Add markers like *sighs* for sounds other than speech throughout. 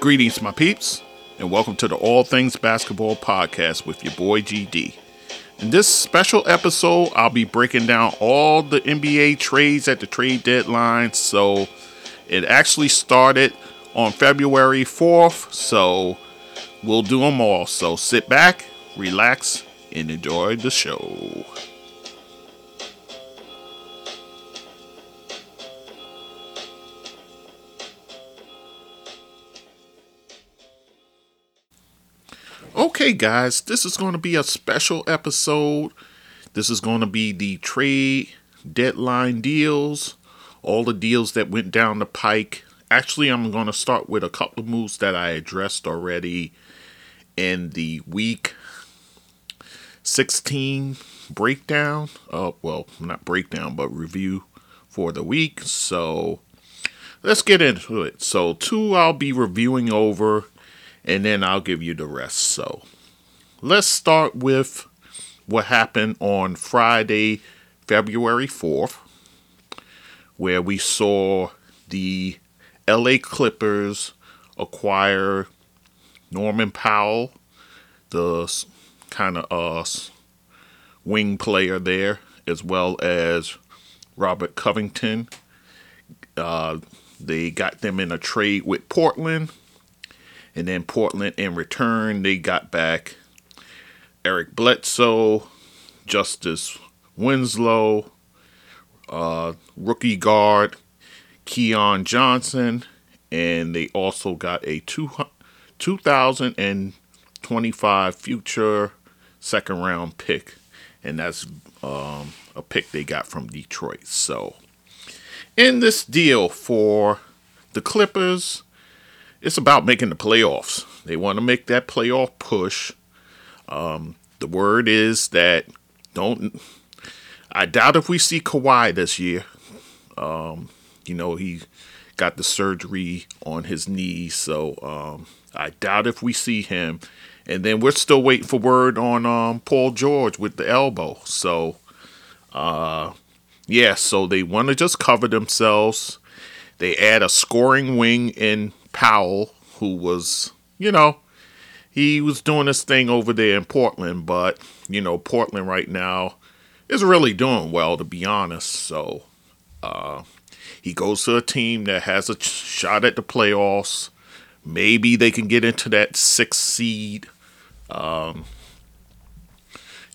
Greetings, my peeps, and welcome to the All Things Basketball Podcast with your boy GD. In this special episode, I'll be breaking down all the NBA trades at the trade deadline. So it actually started on February 4th, so we'll do them all. So sit back, relax, and enjoy the show. Okay, guys, this is going to be a special episode. This is going to be the trade deadline deals, all the deals that went down the pike. Actually, I'm going to start with a couple of moves that I addressed already in the week 16 breakdown. Uh, well, not breakdown, but review for the week. So let's get into it. So, two I'll be reviewing over and then I'll give you the rest. So let's start with what happened on Friday, February 4th, where we saw the LA Clippers acquire Norman Powell, the kind of uh, wing player there, as well as Robert Covington. Uh, they got them in a trade with Portland and then Portland, in return, they got back Eric Bledsoe, Justise Winslow, uh, rookie guard Keon Johnson, and they also got a two, 2025 future second round pick, and that's um, a pick they got from Detroit. So, in this deal for the Clippers, it's about making the playoffs. They want to make that playoff push. Um, the word is that don't. I doubt if we see Kawhi this year. Um, you know he got the surgery on his knee, so um, I doubt if we see him. And then we're still waiting for word on um, Paul George with the elbow. So, uh, yeah, so they want to just cover themselves. They add a scoring wing in Powell, who was, you know, he was doing this thing over there in Portland, but, you know, Portland right now is really doing well, to be honest. So, uh, he goes to a team that has a shot at the playoffs. Maybe they can get into that sixth seed um,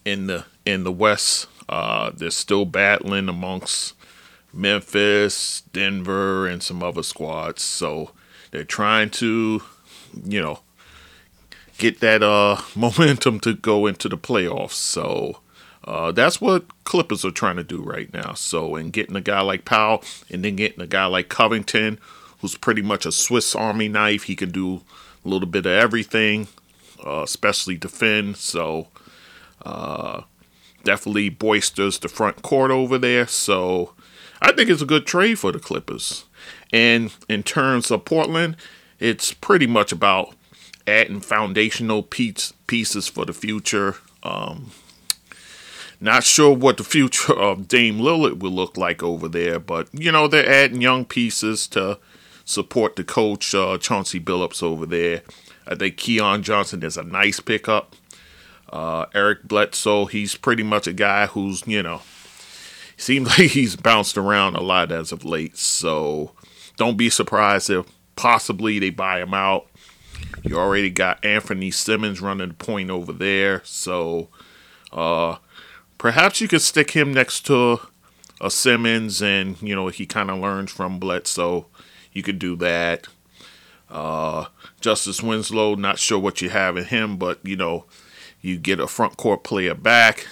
in the in the West. Uh, they're still battling amongst Memphis, Denver, and some other squads. So they're trying to, you know, get that uh *laughs* momentum to go into the playoffs. So uh, that's what Clippers are trying to do right now. So, and getting a guy like Powell, and then getting a guy like Covington, who's pretty much a Swiss Army knife. He can do a little bit of everything, uh, especially defend. So, uh, definitely boisters the front court over there. So, I think it's a good trade for the Clippers. And in terms of Portland, it's pretty much about adding foundational piece, pieces for the future. Um, not sure what the future of Dame Lillard will look like over there, but you know they're adding young pieces to support the coach uh, Chauncey Billups over there. I think Keon Johnson is a nice pickup. Uh, Eric Bledsoe, he's pretty much a guy who's you know seems *laughs* like he's bounced around a lot as of late. So don't be surprised if possibly they buy him out. You already got Anfernee Simons running the point over there, so uh, perhaps you could stick him next to a Simons, and you know he kind of learns from Bledsoe. You could do that. Uh, Justise Winslow, not sure what you have in him, but you know you get a front court player back.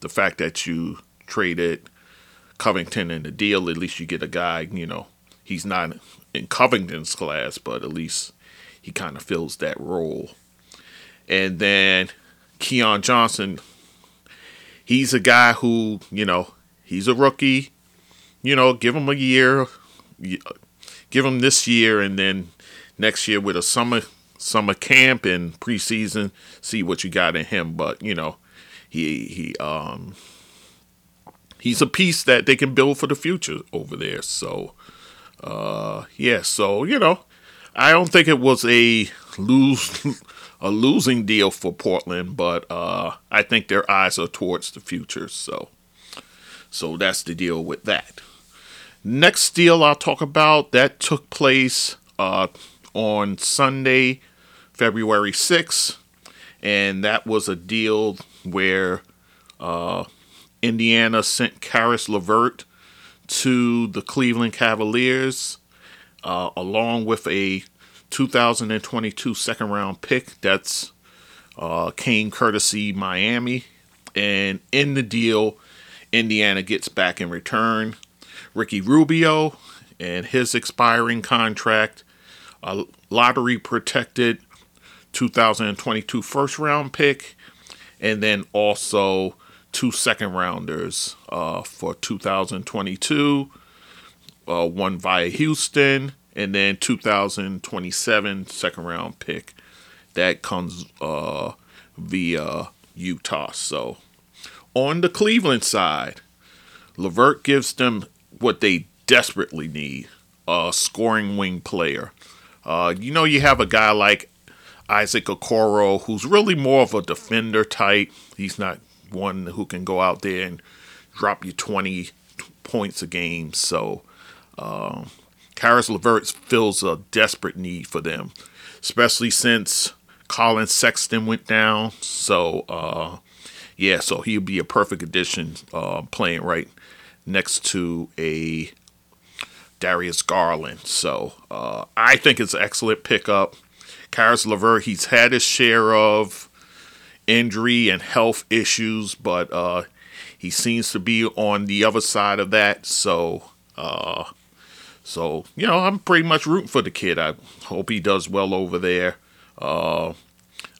The fact that you traded Covington in the deal, at least you get a guy you know he's not in Covington's class, but at least he kind of fills that role. And then Keon Johnson, he's a guy who, you know, he's a rookie. You know, give him a year, give him this year, and then next year with a summer summer camp and preseason, see what you got in him. But you know, he he um he's a piece that they can build for the future over there. So uh, yeah, so you know, I don't think it was a lose *laughs* a losing deal for Portland, but uh, I think their eyes are towards the future. So, so that's the deal with that. Next deal I'll talk about that took place uh, on Sunday, February 6th, and that was a deal where uh, Indiana sent Caris LeVert to the Cleveland Cavaliers, uh, along with a 2022 second round pick. That's uh, came courtesy Miami. And in the deal, Indiana gets back in return Ricky Rubio and his expiring contract, a lottery protected 2022 first round pick, and then also two second rounders uh, for 2022, uh, one via Houston, and then 2027 second round pick that comes uh, via Utah. So on the Cleveland side, LeVert gives them what they desperately need a scoring wing player. Uh, you know, you have a guy like Isaac Okoro, who's really more of a defender type. He's not one who can go out there and drop you 20 points a game. So, um, Caris LeVert fills a desperate need for them, especially since Collin Sexton went down. So, uh, yeah, so he'll be a perfect addition uh, playing right next to a Darius Garland. So uh, I think it's an excellent pickup. Caris LeVert, he's had his share of injury and health issues, but uh, he seems to be on the other side of that. So, uh, so you know, I'm pretty much rooting for the kid. I hope he does well over there. Uh,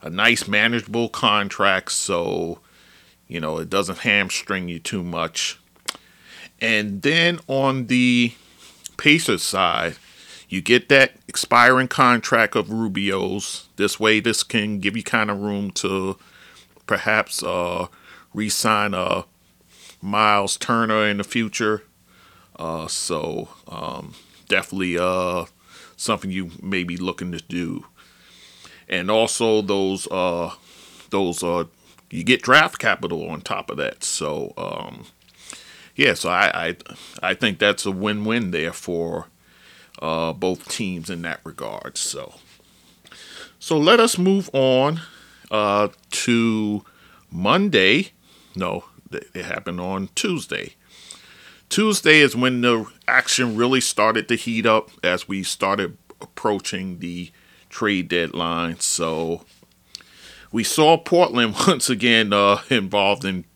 a nice, manageable contract, so you know it doesn't hamstring you too much. And then on the Pacers side, you get that expiring contract of Rubio's. This way, this can give you kind of room to perhaps uh, re-sign uh, Miles Turner in the future. Uh, so um, definitely uh, something you may be looking to do. And also those uh, those uh, you get draft capital on top of that. So um, yeah, so I, I I think that's a win-win there for uh, both teams in that regard. So so let us move on uh, to Monday. No, it happened on Tuesday. Tuesday is when the action really started to heat up as we started approaching the trade deadline. So we saw Portland *laughs* once again uh, involved in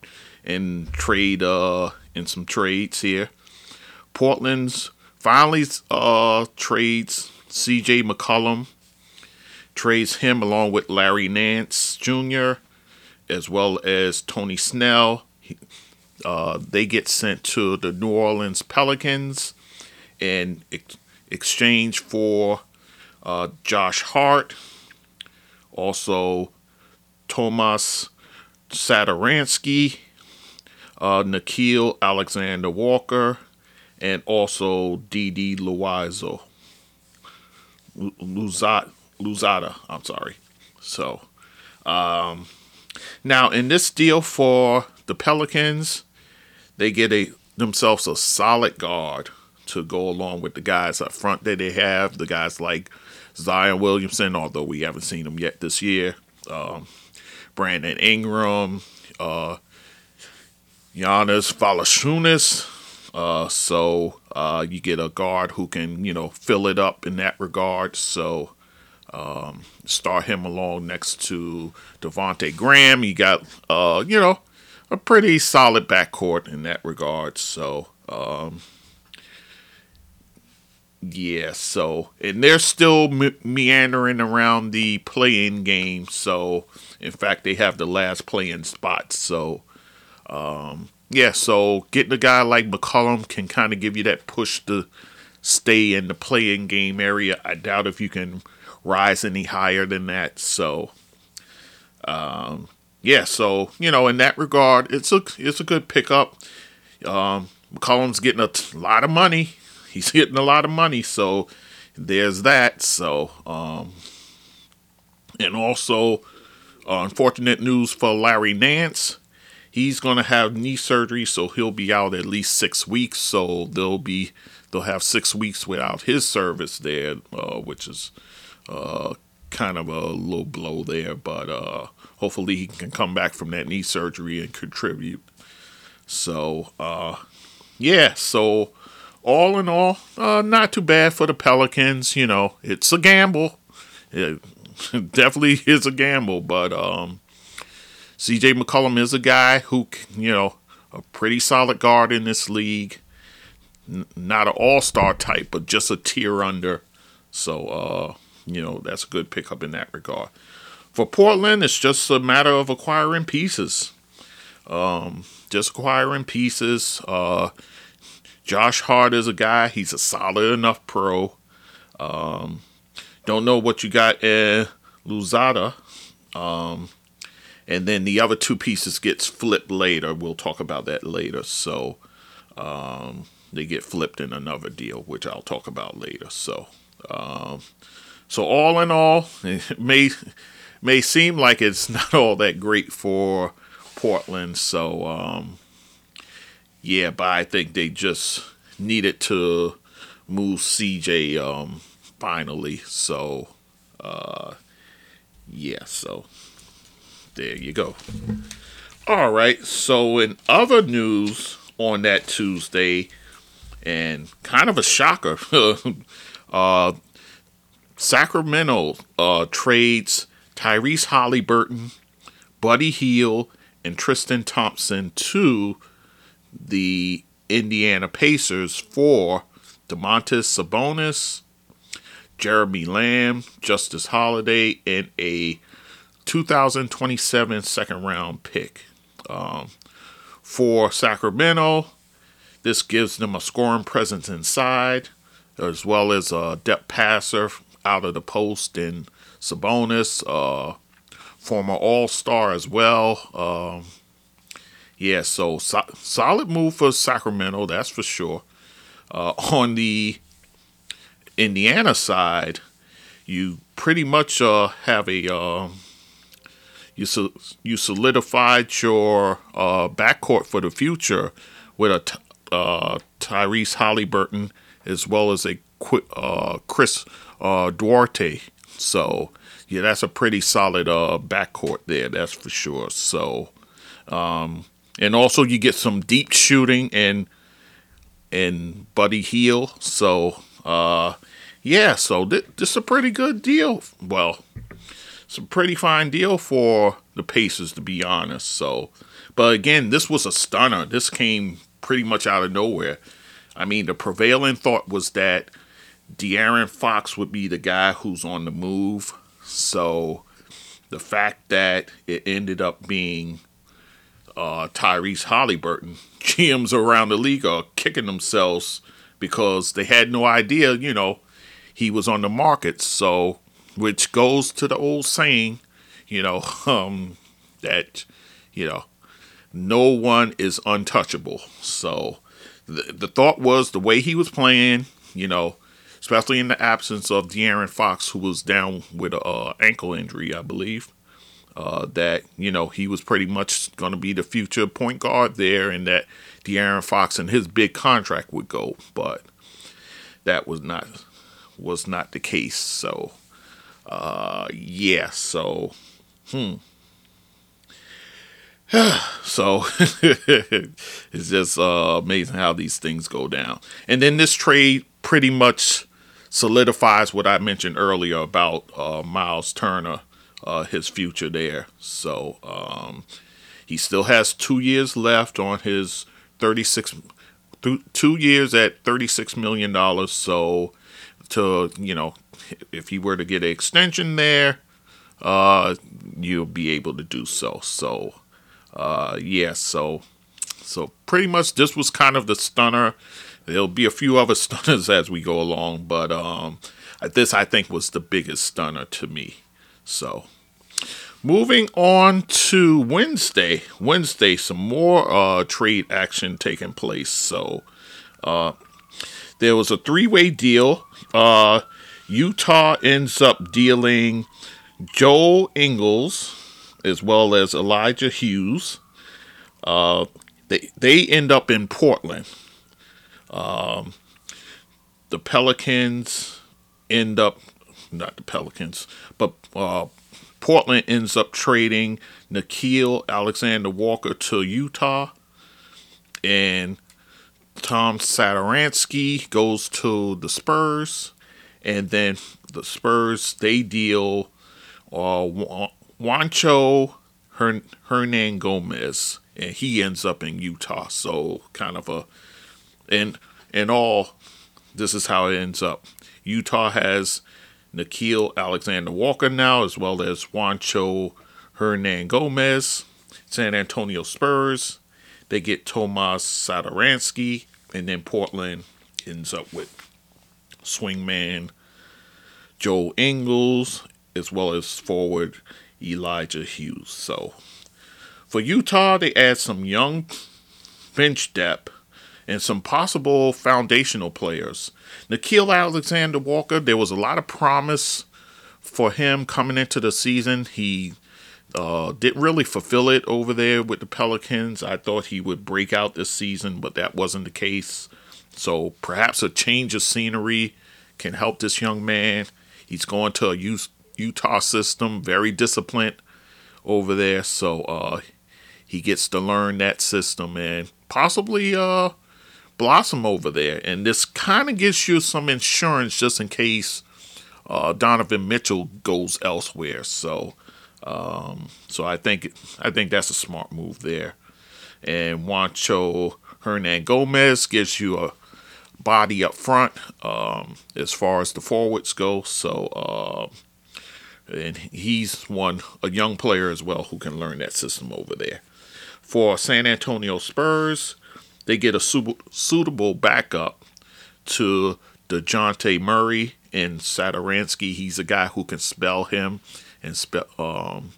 in trade uh, in some trades here. Portland's finally uh, trades C.J. McCollum, trades him along with Larry Nance Jr. as well as Tony Snell. Uh, they get sent to the New Orleans Pelicans in ex- exchange for uh, Josh Hart, also Tomas Satoransky, uh, Nickeil Alexander Walker, and also D.D. Luizo. Louzada, Louzada, I'm sorry. So, um, now in this deal for the Pelicans, they get a themselves a solid guard to go along with the guys up front that they have. The guys like Zion Williamson, although we haven't seen him yet this year. Um, Brandon Ingram, uh, Jonas Valanciunas. Uh, so uh, you get a guard who can, you know, fill it up in that regard. So um, start him along next to Devonte Graham. You got, uh, you know, a pretty solid backcourt in that regard. So um, yeah, so and they're still me- meandering around the play-in game. So in fact, they have the last play-in spot. So um, yeah, so getting a guy like McCollum can kind of give you that push to stay in the playing game area. I doubt if you can rise any higher than that. So, um, yeah, so you know, in that regard, it's a it's a good pickup. Um, McCollum's getting a t- lot of money. *laughs* He's getting a lot of money, so there's that. So, um, and also, uh, unfortunate news for Larry Nance. He's going to have knee surgery, so he'll be out at least six weeks. So they'll be they'll have six weeks without his service there, uh, which is uh, kind of a little blow there. But uh, hopefully he can come back from that knee surgery and contribute. So uh, yeah, so all in all, uh, not too bad for the Pelicans. You know, it's a gamble. It *laughs* definitely is a gamble, but um, CJ McCollum is a guy who, you know, a pretty solid guard in this league. N- not an all star type, but just a tier under. So, uh, you know, that's a good pickup in that regard. For Portland, it's just a matter of acquiring pieces. Um, just acquiring pieces. Uh, Josh Hart is a guy. He's a solid enough pro. Um, don't know what you got in Louzada. Um, and then the other two pieces gets flipped later. We'll talk about that later. So um, they get flipped in another deal, which I'll talk about later. So um, so all in all, it may may seem like it's *laughs* not all that great for Portland. So um, yeah, but I think they just needed to move CJ um, finally. So, uh, yeah, so there you go. All right, so in other news on that Tuesday, and kind of a shocker, *laughs* uh, Sacramento uh, trades Tyrese Haliburton, Buddy Hield, and Tristan Thompson to the Indiana Pacers for Domantas Sabonis, Jeremy Lamb, Justice Holiday, and a 2027 second round pick. Um, for Sacramento, this gives them a scoring presence inside, as well as a depth passer out of the post and Sabonis, uh, former All Star as well. Um, yeah, so, so, solid move for Sacramento, that's for sure. Uh, on the Indiana side, you pretty much uh, have a uh, you so, you solidified your uh, backcourt for the future with a t- uh, Tyrese Haliburton as well as a uh, Chris uh, Duarte. So yeah, that's a pretty solid uh, backcourt there. That's for sure. So. Um, and also you get some deep shooting and and Buddy Hield. So uh, yeah, so th- this is a pretty good deal. Well, it's a pretty fine deal for the Pacers to be honest. So, but again, this was a stunner. This came pretty much out of nowhere. I mean, the prevailing thought was that De'Aaron Fox would be the guy who's on the move. So the fact that it ended up being uh, Tyrese Haliburton, *laughs* GMs around the league are kicking themselves because they had no idea, you know, he was on the market. So, which goes to the old saying, you know, *laughs* um, that, you know, no one is untouchable. So, the, the thought was the way he was playing, you know, especially in the absence of De'Aaron Fox, who was down with an uh, ankle injury, I believe uh, that you know he was pretty much going to be the future point guard there, and that De'Aaron Fox and his big contract would go, but that was not was not the case. So, uh, yeah, so hmm. *sighs* so *laughs* it's just uh, amazing how these things go down. And then this trade pretty much solidifies what I mentioned earlier about uh, Miles Turner uh, his future there. So um, he still has two years left on his 36 two years at 36 million dollars so to you know if he were to get an extension there uh you'll be able to do so so uh yeah so so pretty much this was kind of the stunner there'll be a few other stunners *laughs* as we go along but um this i think was the biggest stunner to me so, moving on to Wednesday. Wednesday, some more uh, trade action taking place. So, uh, there was a three way deal. Uh, Utah ends up dealing Joe Ingles as well as Elijah Hughes. Uh, they they end up in Portland. Um, the Pelicans end up not the Pelicans, but uh, Portland ends up trading Nickeil Alexander Walker to Utah, and Tom Satoransky goes to the Spurs, and then the Spurs they deal uh, Juancho Hern- Hernangomez, and he ends up in Utah. So kind of a, and and all, this is how it ends up. Utah has Nickeil Alexander Walker now, as well as Juancho Hernangomez. San Antonio Spurs, they get Tomas Satoransky, and then Portland ends up with swingman Joe Ingles, as well as forward Elijah Hughes. So for Utah, they add some young bench depth and some possible foundational players. Nickeil Alexander Walker, there was a lot of promise for him coming into the season. He uh, didn't really fulfill it over there with the Pelicans. I thought he would break out this season, but that wasn't the case. So perhaps a change of scenery can help this young man. He's going to a Utah system, very disciplined over there. So uh, he gets to learn that system and possibly uh, blossom over there. And this kind of gives you some insurance just in case uh, Donovan Mitchell goes elsewhere. So, um, so I think I think that's a smart move there. And Juancho Hernangomez gives you a body up front um, as far as the forwards go. So, uh, and he's one a young player as well who can learn that system over there. For San Antonio Spurs, they get a suitable backup to DeJounte Murray and Satoransky. He's a guy who can spell him and spell, um,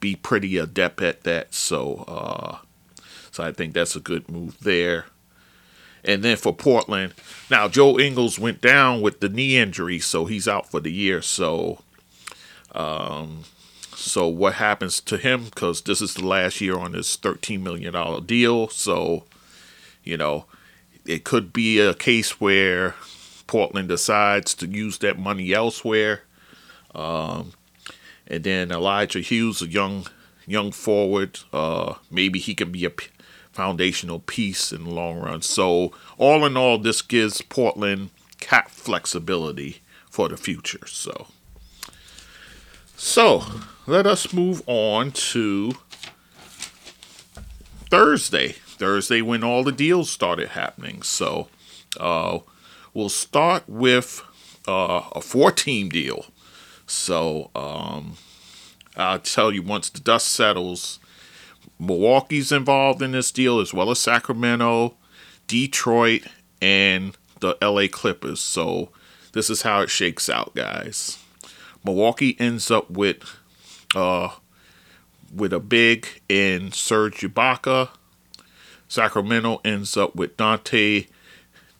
be pretty adept at that. So, uh, so I think that's a good move there. And then for Portland, now Joe Ingles went down with the knee injury, so he's out for the year. So, um, so what happens to him? Because this is the last year on his thirteen million dollar deal. So you know, it could be a case where Portland decides to use that money elsewhere. Um, and then Elijah Hughes, a young young forward, uh, maybe he can be a p- foundational piece in the long run. So all in all, this gives Portland cap flexibility for the future. So, so let us move on to Thursday. Thursday when all the deals started happening. So uh, we'll start with uh, a four team deal. So um, I'll tell you once the dust settles, Milwaukee's involved in this deal as well as Sacramento, Detroit, and the LA Clippers. So this is how it shakes out, guys. Milwaukee ends up with uh, with a big in Serge Ibaka, Sacramento ends up with Donte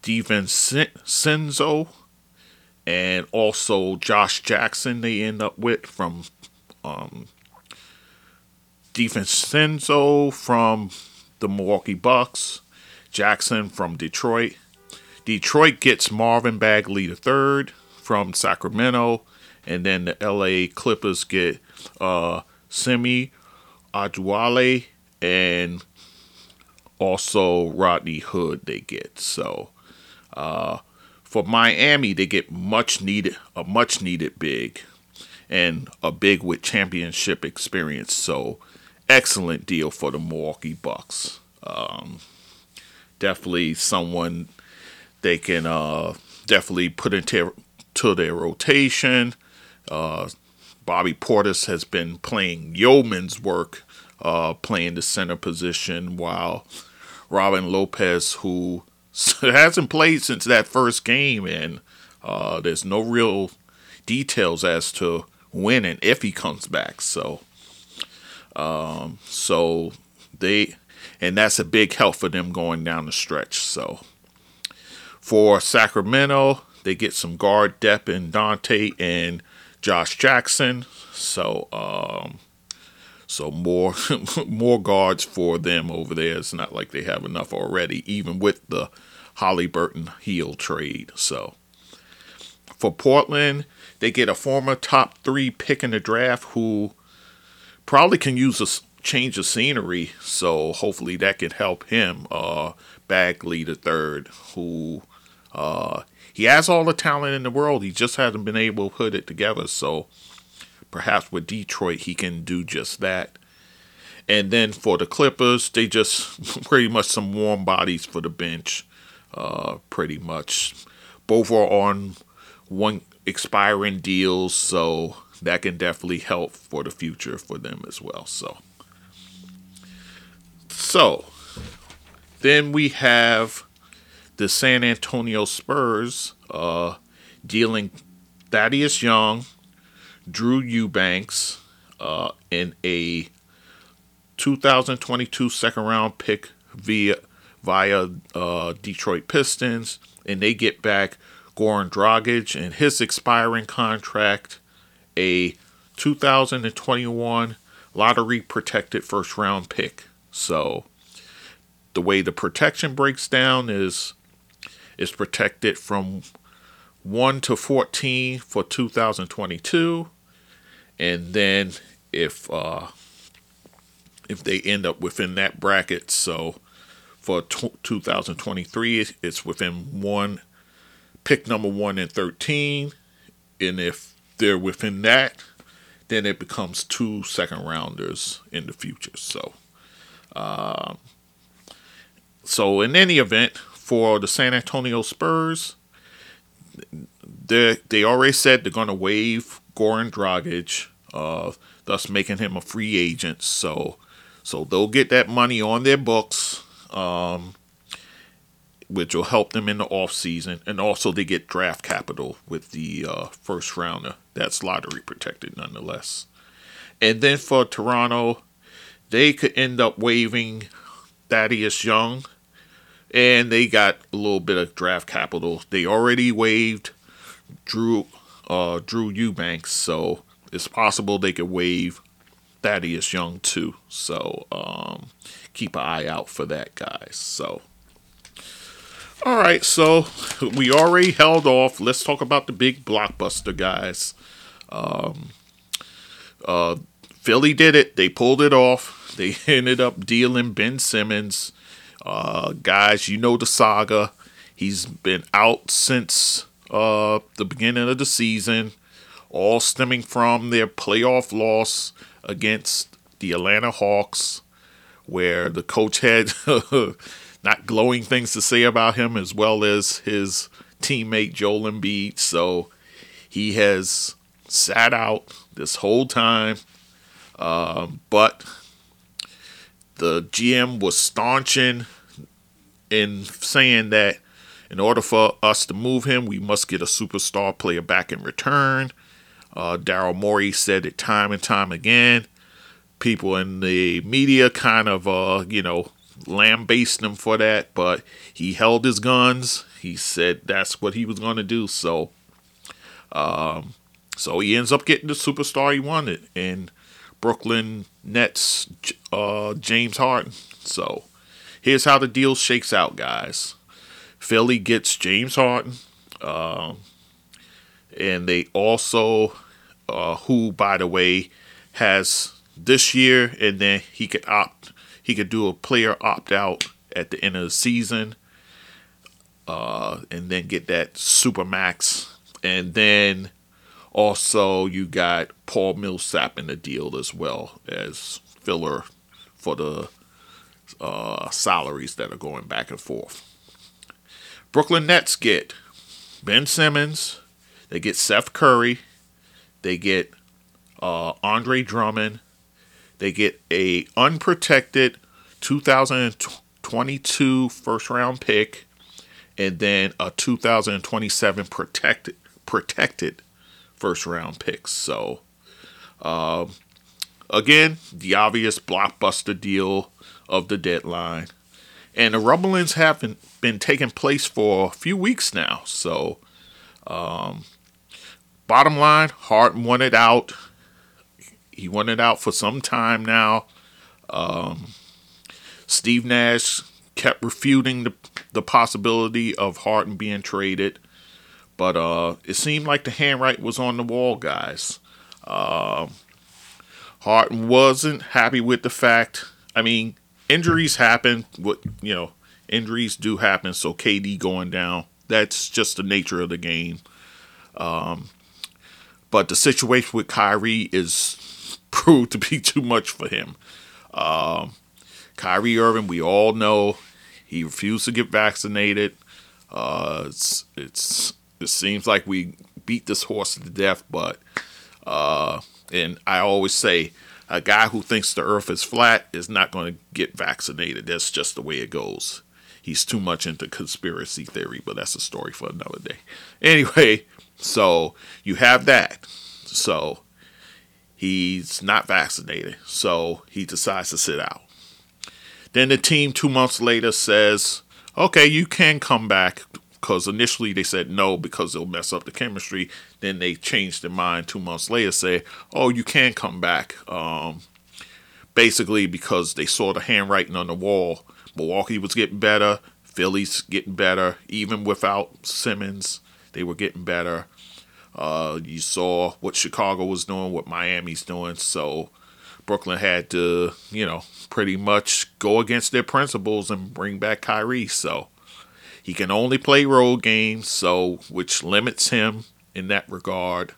DiVincenzo and also Josh Jackson. They end up with from um, DiVincenzo from the Milwaukee Bucks, Jackson from Detroit. Detroit gets Marvin Bagley III from Sacramento, and then the LA Clippers get uh, Semi Ojeleye and also Rodney Hood they get. So uh, for Miami, they get much needed a much needed big and a big with championship experience. So excellent deal for the Milwaukee Bucks. Um, definitely someone they can uh, definitely put into to their rotation. Uh, Bobby Portis has been playing yeoman's work, uh, playing the center position, while Robin Lopez, who *laughs* hasn't played since that first game, and uh, there's no real details as to when and if he comes back. So, um, so they, and that's a big help for them going down the stretch. So, for Sacramento, they get some guard depth in Donte and Josh Jackson. So um, so more *laughs* more guards for them over there. It's not like they have enough already, even with the Haliburton Hield trade. So for Portland, they get a former top three pick in the draft who probably can use a change of scenery. So hopefully that can help him. Uh, Bagley the third, who uh, he has all the talent in the world. He just hasn't been able to put it together. So perhaps with Detroit, he can do just that. And then for the Clippers, they just *laughs* pretty much some warm bodies for the bench. Uh, pretty much, both are on one expiring deals, so that can definitely help for the future for them as well. So, so then we have the San Antonio Spurs uh, dealing Thaddeus Young, Drew Eubanks uh, in a 2022 second round pick via via uh, Detroit Pistons, and they get back Goran Dragic and his expiring contract, a 2021 lottery protected first round pick. So the way the protection breaks down is is protected from 1 to 14 for 2022 and then if uh if they end up within that bracket so for t- 2023 it's within one pick number 1 and 13 and if they're within that then it becomes two second rounders in the future. So um so in any event for the San Antonio Spurs they they already said they're going to waive Goran Dragic, uh, thus making him a free agent. So so they'll get that money on their books, um, which will help them in the off season, and also they get draft capital with the uh, first rounder. That's lottery protected nonetheless. And then for Toronto, they could end up waiving Thaddeus Young, and they got a little bit of draft capital. They already waived Drew uh, Drew Eubanks, so it's possible they could waive Thaddeus Young too. So um, keep an eye out for that, guys. So. All right, so we already held off. Let's talk about the big blockbuster guys. Um, uh, Philly did it. They pulled it off. They *laughs* ended up dealing Ben Simmons. Uh, guys, you know the saga. He's been out since uh, the beginning of the season, all stemming from their playoff loss against the Atlanta Hawks, where the coach had *laughs* not glowing things to say about him, as well as his teammate Joel Embiid. So he has sat out this whole time, um, but the GM was staunching in saying that in order for us to move him, we must get a superstar player back in return. Uh, Daryl Morey said it time and time again. People in the media kind of, uh, you know, lambasted him for that, but he held his guns. He said that's what he was going to do. So, um, so he ends up getting the superstar he wanted in Brooklyn Nets, uh, James Harden. So, here's how the deal shakes out, guys. Philly gets James Harden, uh, and they also, uh, who by the way, has this year, and then he could opt, he could do a player opt out at the end of the season, uh, and then get that super max, and then also you got Paul Millsap in the deal as well as filler for the uh, salaries that are going back and forth. Brooklyn Nets get Ben Simmons, they get Seth Curry, they get uh, Andre Drummond, they get a unprotected 2022 first round pick, and then a 2027 protected protected first round picks. So, um, again, the obvious blockbuster deal of the deadline and the rumblings have been, been taking place for a few weeks now. So Um, bottom line, Harden wanted out. He wanted out for some time now. Um, Steve Nash kept refuting the, the possibility of Harden being traded, but uh, it seemed like the handwriting was on the wall, guys. Uh, Harden wasn't happy with the fact. I mean, injuries happen. What you know, injuries do happen. So KD going down, that's just the nature of the game. Um, but the situation with Kyrie is *laughs* proved to be *laughs* too much for him. Um, Kyrie Irving, we all know he refused to get vaccinated. Uh, it's, it's it seems like we beat this horse to death, but uh, and I always say a guy who thinks the earth is flat is not going to get vaccinated. That's just the way it goes. He's too much into conspiracy theory, but that's a story for another day. Anyway, so you have that. So he's not vaccinated. So he decides to sit out. Then the team two months later says, okay, you can come back because initially they said no because it'll mess up the chemistry. Then they changed their mind two months later, say, oh, you can come back. Um, basically because they saw the handwriting on the wall. Milwaukee was getting better, Philly's getting better, even without Simmons, they were getting better. Uh, you saw what Chicago was doing, what Miami's doing, so Brooklyn had to, you know, pretty much go against their principles and bring back Kyrie. So he can only play road games, so which limits him in that regard.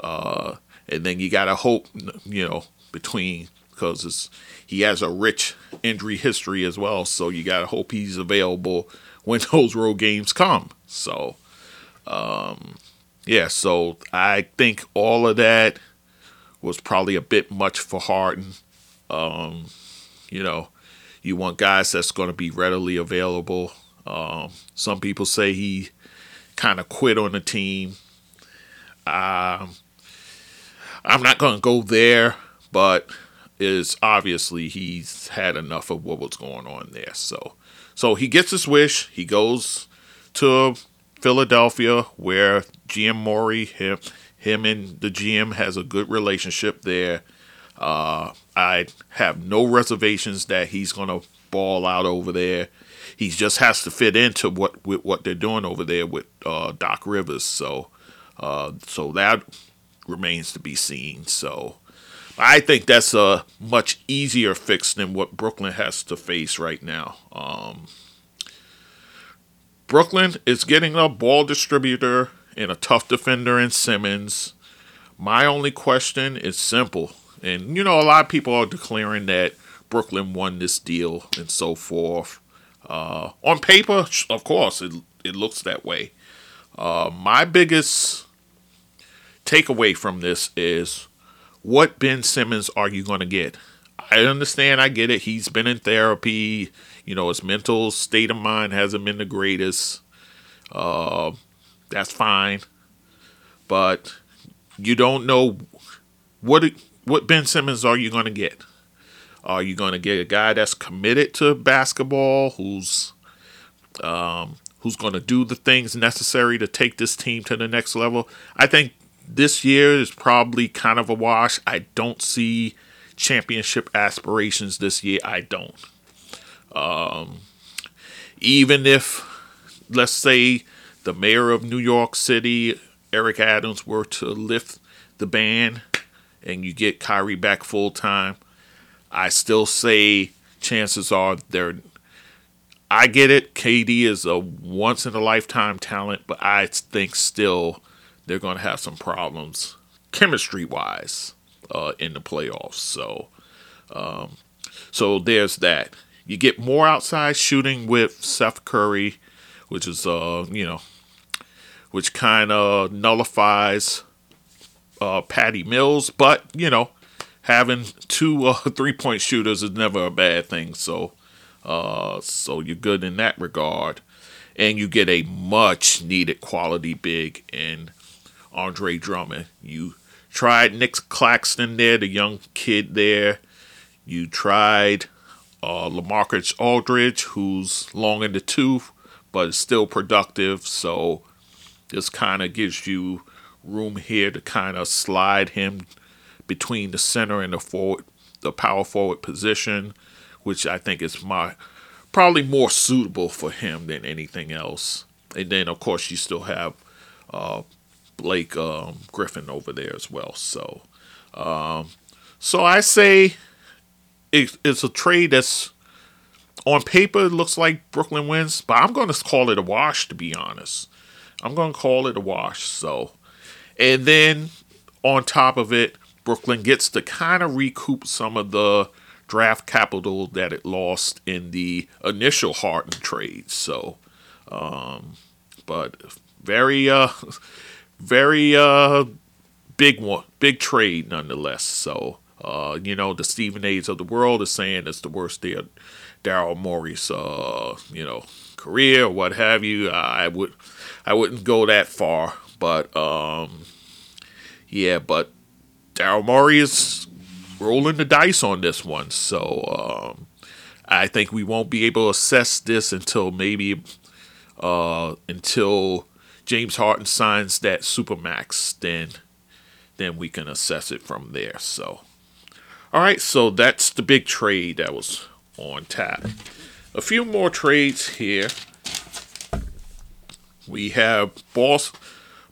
Uh, and then you gotta hope, you know, between because he has a rich injury history as well. So you gotta hope he's available when *laughs* those road games come. So, um, yeah. So I think all of that was probably a bit much for Harden. Um, you know, you want guys that's going to be readily available. Um, some people say he kind of quit on the team. Um, I'm not going to go there, but is obviously he's had enough of what was going on there. So, so he gets his wish. He goes to Philadelphia, where GM Morey, him, him and the GM has a good relationship there. Uh, I have no reservations that he's going to ball out over there he just has to fit into what with what they're doing over there with uh, Doc Rivers. So, uh, so that remains to be seen. So, I think that's a much easier fix than what Brooklyn has to face right now. Um, Brooklyn is getting a ball distributor and a tough defender in Simmons. My only question is simple. And, you know, a lot of people are declaring that Brooklyn won this deal and so forth. Uh, on paper, of course, it, it looks that way. Uh, my biggest takeaway from this is what Ben Simmons are you going to get? I understand, I get it. He's been in therapy. You know, his mental state of mind hasn't been the greatest. Uh, that's fine. But you don't know what what Ben Simmons are you going to get? Are you going to get a guy that's committed to basketball, who's um, who's going to do the things necessary to take this team to the next level? I think this year is probably kind of a wash. I don't see championship aspirations this year. I don't. Um, even if, let's say, the mayor of New York City, Eric Adams, were to lift the ban and you get Kyrie back full time, I still say chances are they're. I get it. KD is a once in a lifetime talent, but I think still they're going to have some problems chemistry wise uh, in the playoffs. So, um, so there's that. You get more outside shooting with Seth Curry, which is uh you know, which kind of nullifies uh, Patty Mills, but you know having two uh, *laughs* three point shooters is never a bad thing. So, uh, so you're good in that regard, and you get a much needed quality big in Andre Drummond. You tried Nick Claxton there, the young kid there. You tried uh, Lamarcus Aldridge, who's long in the tooth, but is still productive. So this kind of gives you room here to kind of slide him between the center and the forward, the power forward position, which I think is my probably more suitable for him than anything else. And then of course you still have uh, Blake um, Griffin over there as well. So, um, so I say it, it's a trade that's on paper looks like Brooklyn wins, but I'm going to call it a wash to be honest. I'm going to call it a wash. So, and then on top of it, Brooklyn gets to kind of recoup some of the draft capital that it lost in the initial Harden trade. So, um, but very, uh, *laughs* very uh, big one, big trade nonetheless. So, uh, you know, the Stephen A's of the world is saying it's the worst day of Daryl Morey's, uh, you know, career or what have you. I would, I wouldn't go that far, but um, yeah, but Daryl Morey is rolling the dice on this one. So um, I think we won't be able to assess this until maybe uh, until James Harden signs that supermax. Then then we can assess it from there. So all right, so that's the big trade that was on tap. A few more trades here. We have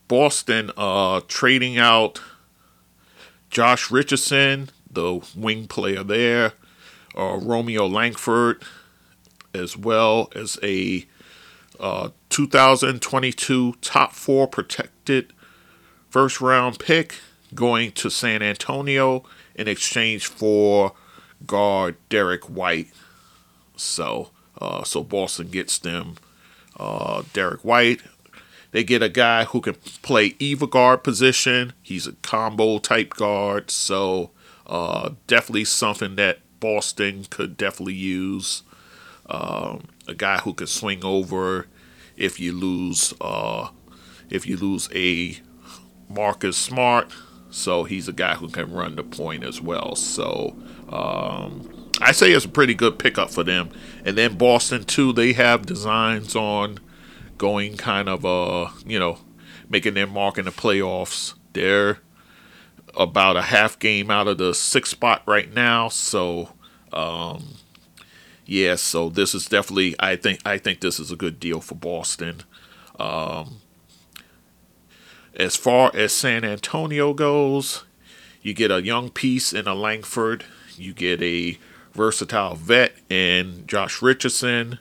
Boston uh, trading out Josh Richardson, the wing player there, uh, Romeo Langford, as well as a uh, 2022 top four protected first round pick going to San Antonio in exchange for guard Derrick White. So, uh, so Boston gets them uh, Derrick White, they get a guy who can play either guard position. He's a combo type guard, so uh, definitely something that Boston could definitely use. Um, a guy who can swing over if you lose uh, if you lose a Marcus Smart. So he's a guy who can run the point as well. So um, I say it's a pretty good pickup for them. And then Boston too, they have designs on going kind of uh you know making their mark in the playoffs. They're about a half game out of the sixth spot right now, so um, yeah. So this is definitely I think I think this is a good deal for Boston. Um, as far as San Antonio goes, you get a young piece in a Langford. You get a versatile vet in Josh Richardson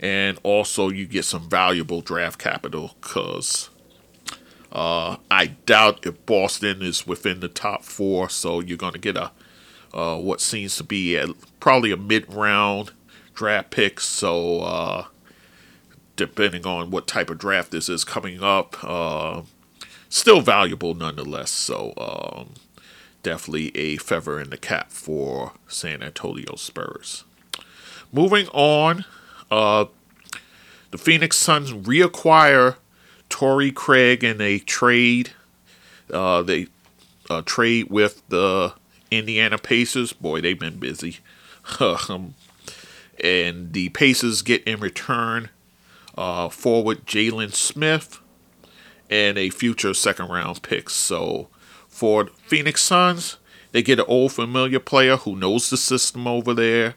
and also you get some valuable draft capital because uh, I doubt if Boston is within the top four, so you're going to get a uh, what seems to be a, probably a mid-round draft pick. So uh, depending on what type of draft this is coming up, uh, still valuable nonetheless. So um, definitely a feather in the cap for San Antonio Spurs. Moving on uh, the Phoenix Suns reacquire Torrey Craig in a trade. Uh, they uh, trade with the Indiana Pacers. Boy, they've been busy. *laughs* um, and the Pacers get in return uh, forward Jalen Smith and a future second round pick. So for Phoenix Suns, they get an old familiar player who knows the system over there.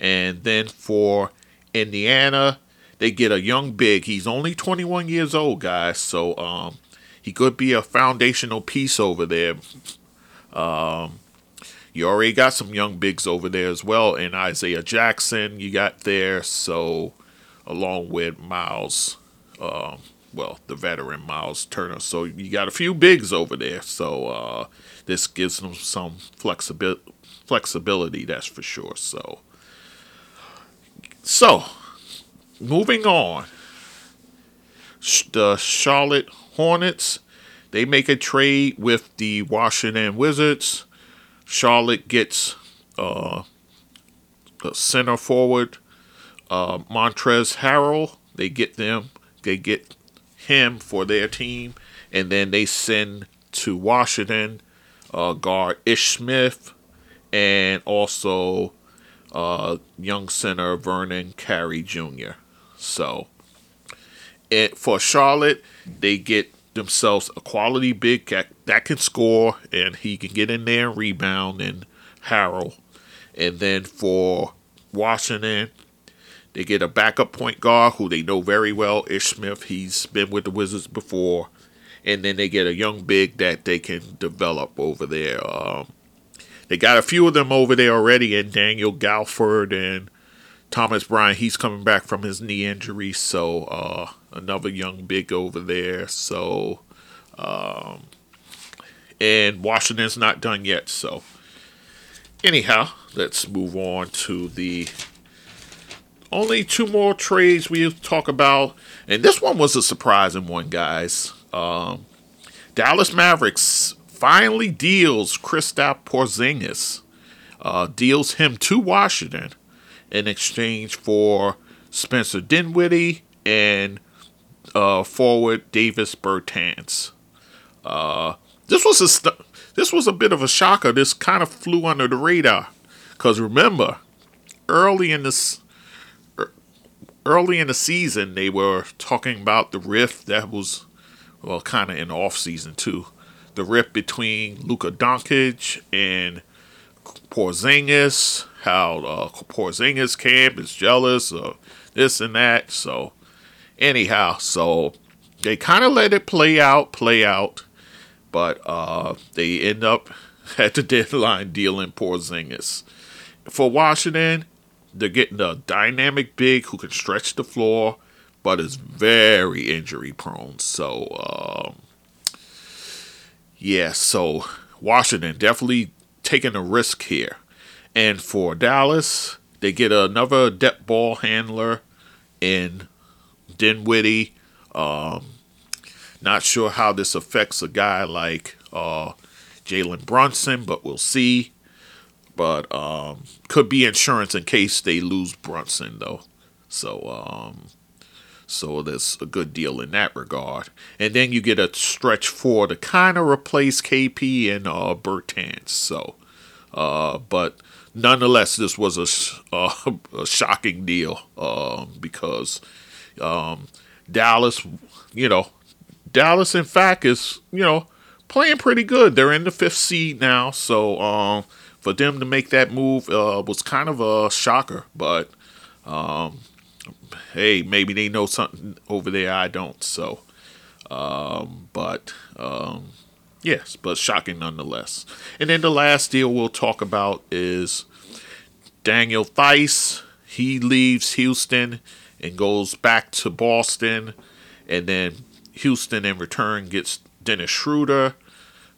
And then for Indiana. They get a young big. He's only 21 years old, guys. So um, he could be a foundational piece over there. Um, you already got some young bigs over there as well, and Isaiah Jackson you got there. So along with Miles, uh, well, the veteran Miles Turner. So you got a few bigs over there. So uh, this gives them some flexibility. Flexibility, that's for sure. So so, moving on. The Charlotte Hornets, they make a trade with the Washington Wizards. Charlotte gets uh, the center forward, uh, Montrezl Harrell. They get them. They get him for their team, and then they send to Washington uh, guard Ish Smith and also uh, young center Vernon Carey Jr. So, And for Charlotte, they get themselves a quality big that, that can score and he can get in there and rebound and Harrell. And then for Washington, they get a backup point guard who they know very well, Ish Smith. He's been with the Wizards before. And then they get a young big that they can develop over there. Um, they got a few of them over there already, and Daniel Gafford and Thomas Bryant. He's coming back from his knee injury, so uh, another young big over there. So, um, and Washington's not done yet. So, anyhow, let's move on to the only two more trades we'll talk about, and this one was a surprising one, guys. Um, Dallas Mavericks finally deals Kristaps Porzingis, uh, deals him to Washington in exchange for Spencer Dinwiddie and uh, forward Davis Bertans. Uh, this was a st- this was a bit of a shocker. This kind of flew under the radar because remember, early in this early in the season, they were talking about the rift that was, well, kind of in off season too, the rift between Luka Doncic and Porzingis. How uh, Porzingis camp is jealous of this and that. So, anyhow, so they kind of let it play out, play out, but uh, they end up *laughs* at the deadline dealing Porzingis. For Washington, they're getting a dynamic big who can stretch the floor, but is very injury prone. So, um, yeah, so Washington definitely taking a risk here. And for Dallas, they get another depth ball handler in Dinwiddie. Um, not sure how this affects a guy like uh, Jalen Brunson, but we'll see but um, could be insurance in case they lose Brunson though. So um, so there's a good deal in that regard. And then you get a stretch four to kind of replace KP and uh, Bertans. So, uh, but nonetheless, this was a, *laughs* uh, a shocking deal um, because um, Dallas, you know, Dallas in fact is you know playing pretty good. They're in the fifth seed now, so um, for them to make that move uh, was kind of a shocker. But um, hey, maybe they know something over there I don't. So, um, but um, yes, but shocking nonetheless. And then the last deal we'll talk about is Daniel Theis. He leaves Houston and goes back to Boston, and then Houston in return gets Dennis Schroeder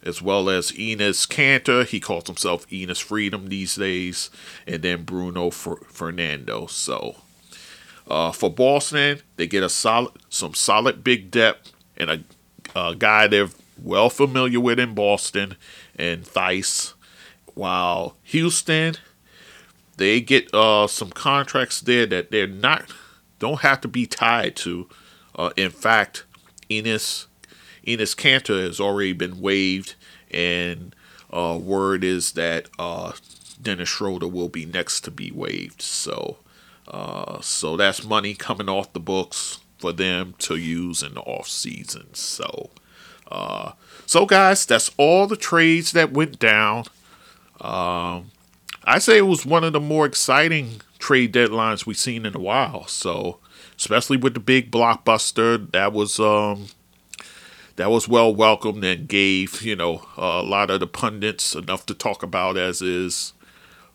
as well as Enes Kanter. He calls himself Enes Freedom these days, and then Bruno Fernando. So uh, for Boston, they get a solid, some solid big depth, and a, a guy they're well familiar with in Boston, and Theis. While Houston, they get uh, some contracts there that they're not don't have to be tied to. Uh, in fact, Enes Enes Kanter has already been waived, and uh, word is that uh, Dennis Schroeder will be next to be waived. So, uh, so that's money coming off the books for them to use in the off season. So, uh, so guys, that's all the trades that went down. Um, I say it was one of the more exciting trade deadlines we've seen in a while. So, especially with the big blockbuster, that was um, that was well welcomed and gave you know a lot of the pundits enough to talk about as is.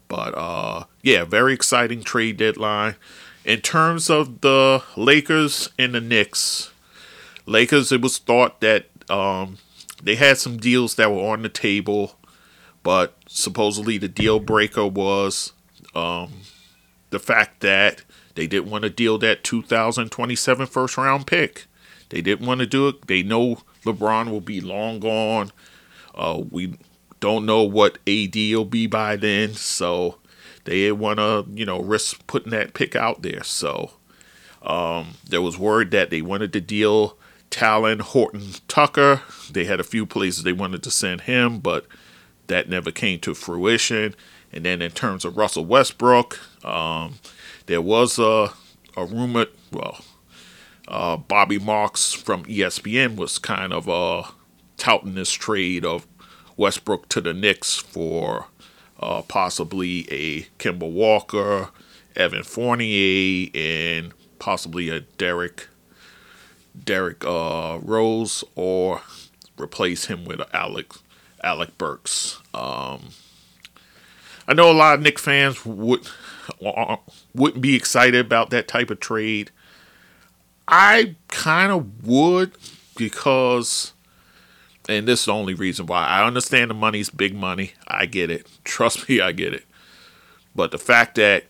But uh, yeah, very exciting trade deadline. In terms of the Lakers and the Knicks, Lakers, it was thought that um, they had some deals that were on the table, but supposedly the deal breaker was um, the fact that they didn't want to deal that 2027 first round pick. They didn't want to do it. They know LeBron will be long gone. Uh, we don't know what AD will be by then, so they want to, you know, risk putting that pick out there. So um, there was word that they wanted to deal Talen Horton Tucker. They had a few places they wanted to send him, but that never came to fruition. And then in terms of Russell Westbrook, um, there was a, a rumored, well, uh, Bobby Marks from ESPN was kind of uh, touting this trade of Westbrook to the Knicks for uh, possibly a Kemba Walker, Evan Fournier, and possibly a Derrick Derrick uh, Rose, or replace him with Alex Alec Burks. Um, I know a lot of Knick fans would wouldn't be excited about that type of trade. I kind of would because, and this is the only reason why I understand the money's big money. I get it. Trust me, I get it. But the fact that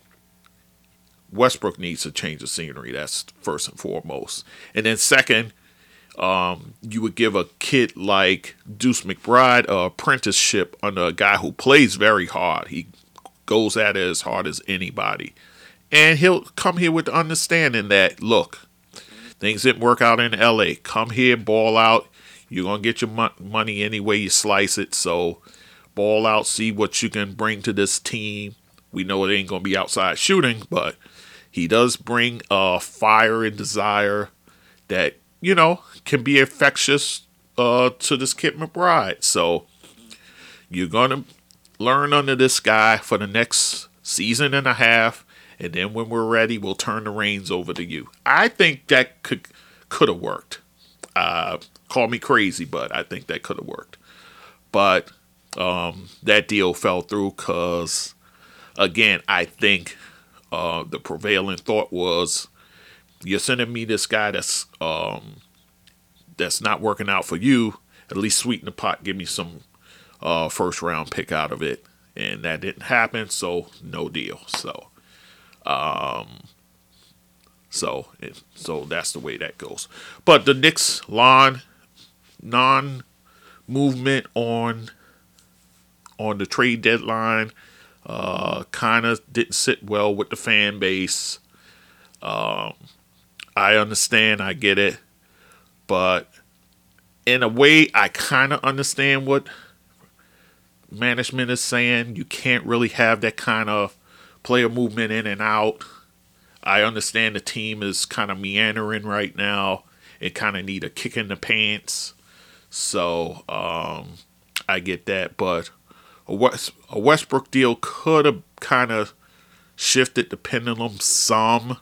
Westbrook needs to change the scenery, that's first and foremost. And then second, um, you would give a kid like Deuce McBride a apprenticeship under a guy who plays very hard. He goes at it as hard as anybody. And he'll come here with the understanding that, look, things didn't work out in LA. Come here, ball out. You're going to get your mo- money any way you slice it. So ball out, see what you can bring to this team. We know it ain't going to be outside shooting, but he does bring a fire and desire that you know, can be infectious uh, to this Kid McBride. So you're going to learn under this guy for the next season and a half. And then when we're ready, we'll turn the reins over to you. I think that could could have worked. Uh, call me crazy, but I think that could have worked. But um, that deal fell through because, again, I think uh, the prevailing thought was you're sending me this guy that's um, that's not working out for you. At least sweeten the pot, give me some uh, first round pick out of it, and that didn't happen. So no deal. So, um, so so that's the way that goes. But the Knicks lawn non movement on on the trade deadline uh, kind of didn't sit well with the fan base. Um, I understand, I get it, but in a way, I kind of understand what management is saying. You can't really have that kind of player movement in and out. I understand the team is kind of meandering right now. It kind of need a kick in the pants. So um, I get that, but a, West, a Westbrook deal could have kind of shifted the pendulum some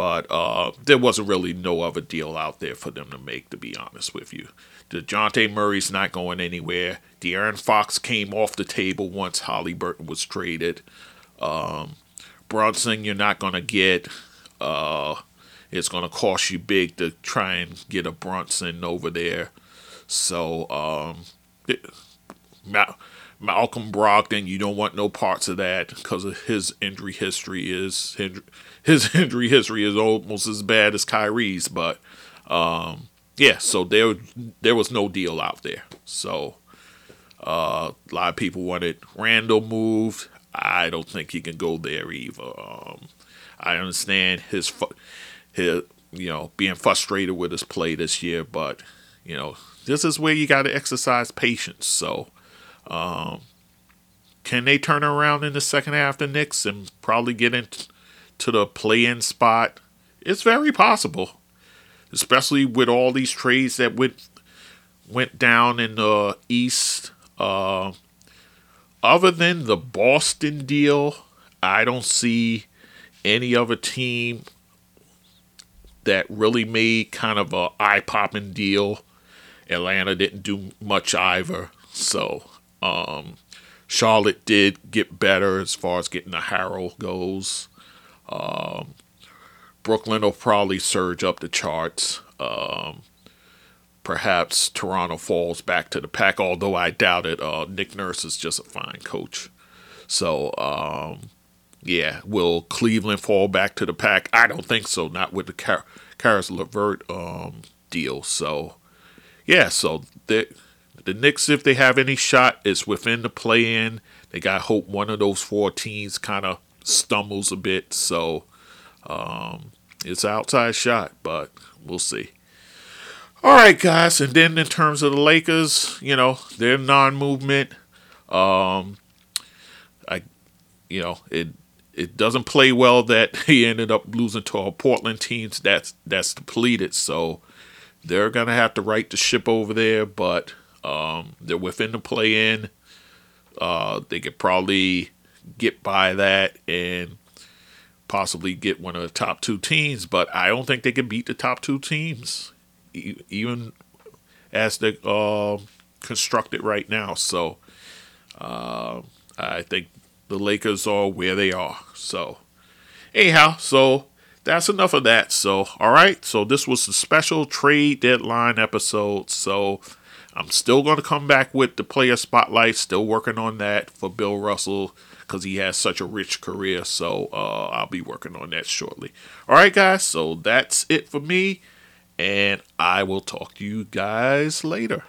but uh, there wasn't really no other deal out there for them to make, to be honest with you. Dejounte Murray's not going anywhere. De'Aaron Fox came off the table once Haliburton was traded. Um, you're not going to get. Uh, it's going to cost you big to try and get a Brunson over there. So, um, it, Malcolm Brogdon, you don't want no parts of that because his injury history is his *laughs* injury history is almost as bad as Kyrie's, but um, yeah, so there there was no deal out there. So uh, a lot of people wanted Randle moved. I don't think he can go there either. Um, I understand his his you know being frustrated with his play this year, but you know this is where you got to exercise patience. So um, can they turn around in the second half the Knicks and probably get into the play-in spot? It's very possible, especially with all these trades that went went down in the East. Uh, other than the Boston deal, I don't see any other team that really made kind of a eye-popping deal. Atlanta didn't do much either, so um, Charlotte did get better as far as getting the Harrell goes. Um, Brooklyn will probably surge up the charts. Um, perhaps Toronto falls back to the pack, although I doubt it. Uh, Nick Nurse is just a fine coach. So, um, yeah, will Cleveland fall back to the pack? I don't think so. Not with the Car- Caris LeVert um, deal. So, yeah, so they the Knicks, if they have any shot, is within the play in. They got hope one of those four teams kind of stumbles a bit. So um, it's outside shot, but we'll see. All right, guys. And then in terms of the Lakers, you know, their non movement, um, I, you know, it it doesn't play well that *laughs* he ended up losing to a Portland team that's that's depleted. So they're gonna have to right the ship over there, but um, they're within the play in. Uh, they could probably get by that and possibly get one of the top two teams, but I don't think they can beat the top two teams, even as they're uh, constructed right now. So uh, I think the Lakers are where they are. So, anyhow, so that's enough of that. So, all right. So, this was the special trade deadline episode. So, I'm still going to come back with the player spotlight. Still working on that for Bill Russell because he has such a rich career. So, uh, I'll be working on that shortly. All right, guys. So, that's it for me. And I will talk to you guys later.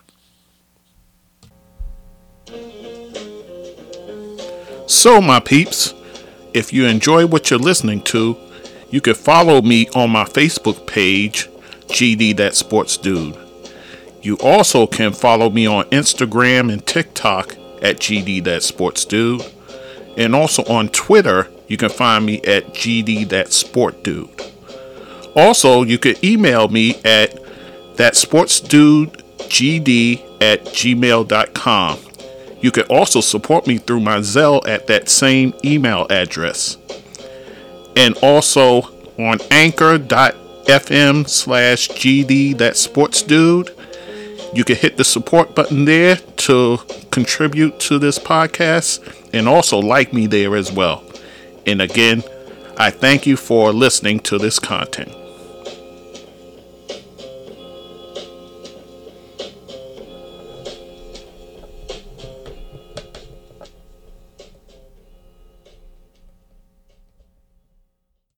So, my peeps, if you enjoy what you're listening to, you can follow me on my Facebook page, GD That Sports Dude. You also can follow me on Instagram and TikTok at GD That Sports Dude. And also on Twitter, you can find me at GD That Sport Dude. Also, you can email me at thatsportsdudegd at gmail.com. You can also support me through my Zelle at that same email address. And also on anchor.fm slash GD that sports dude. You can hit the support button there to contribute to this podcast and also like me there as well. And again, I thank you for listening to this content.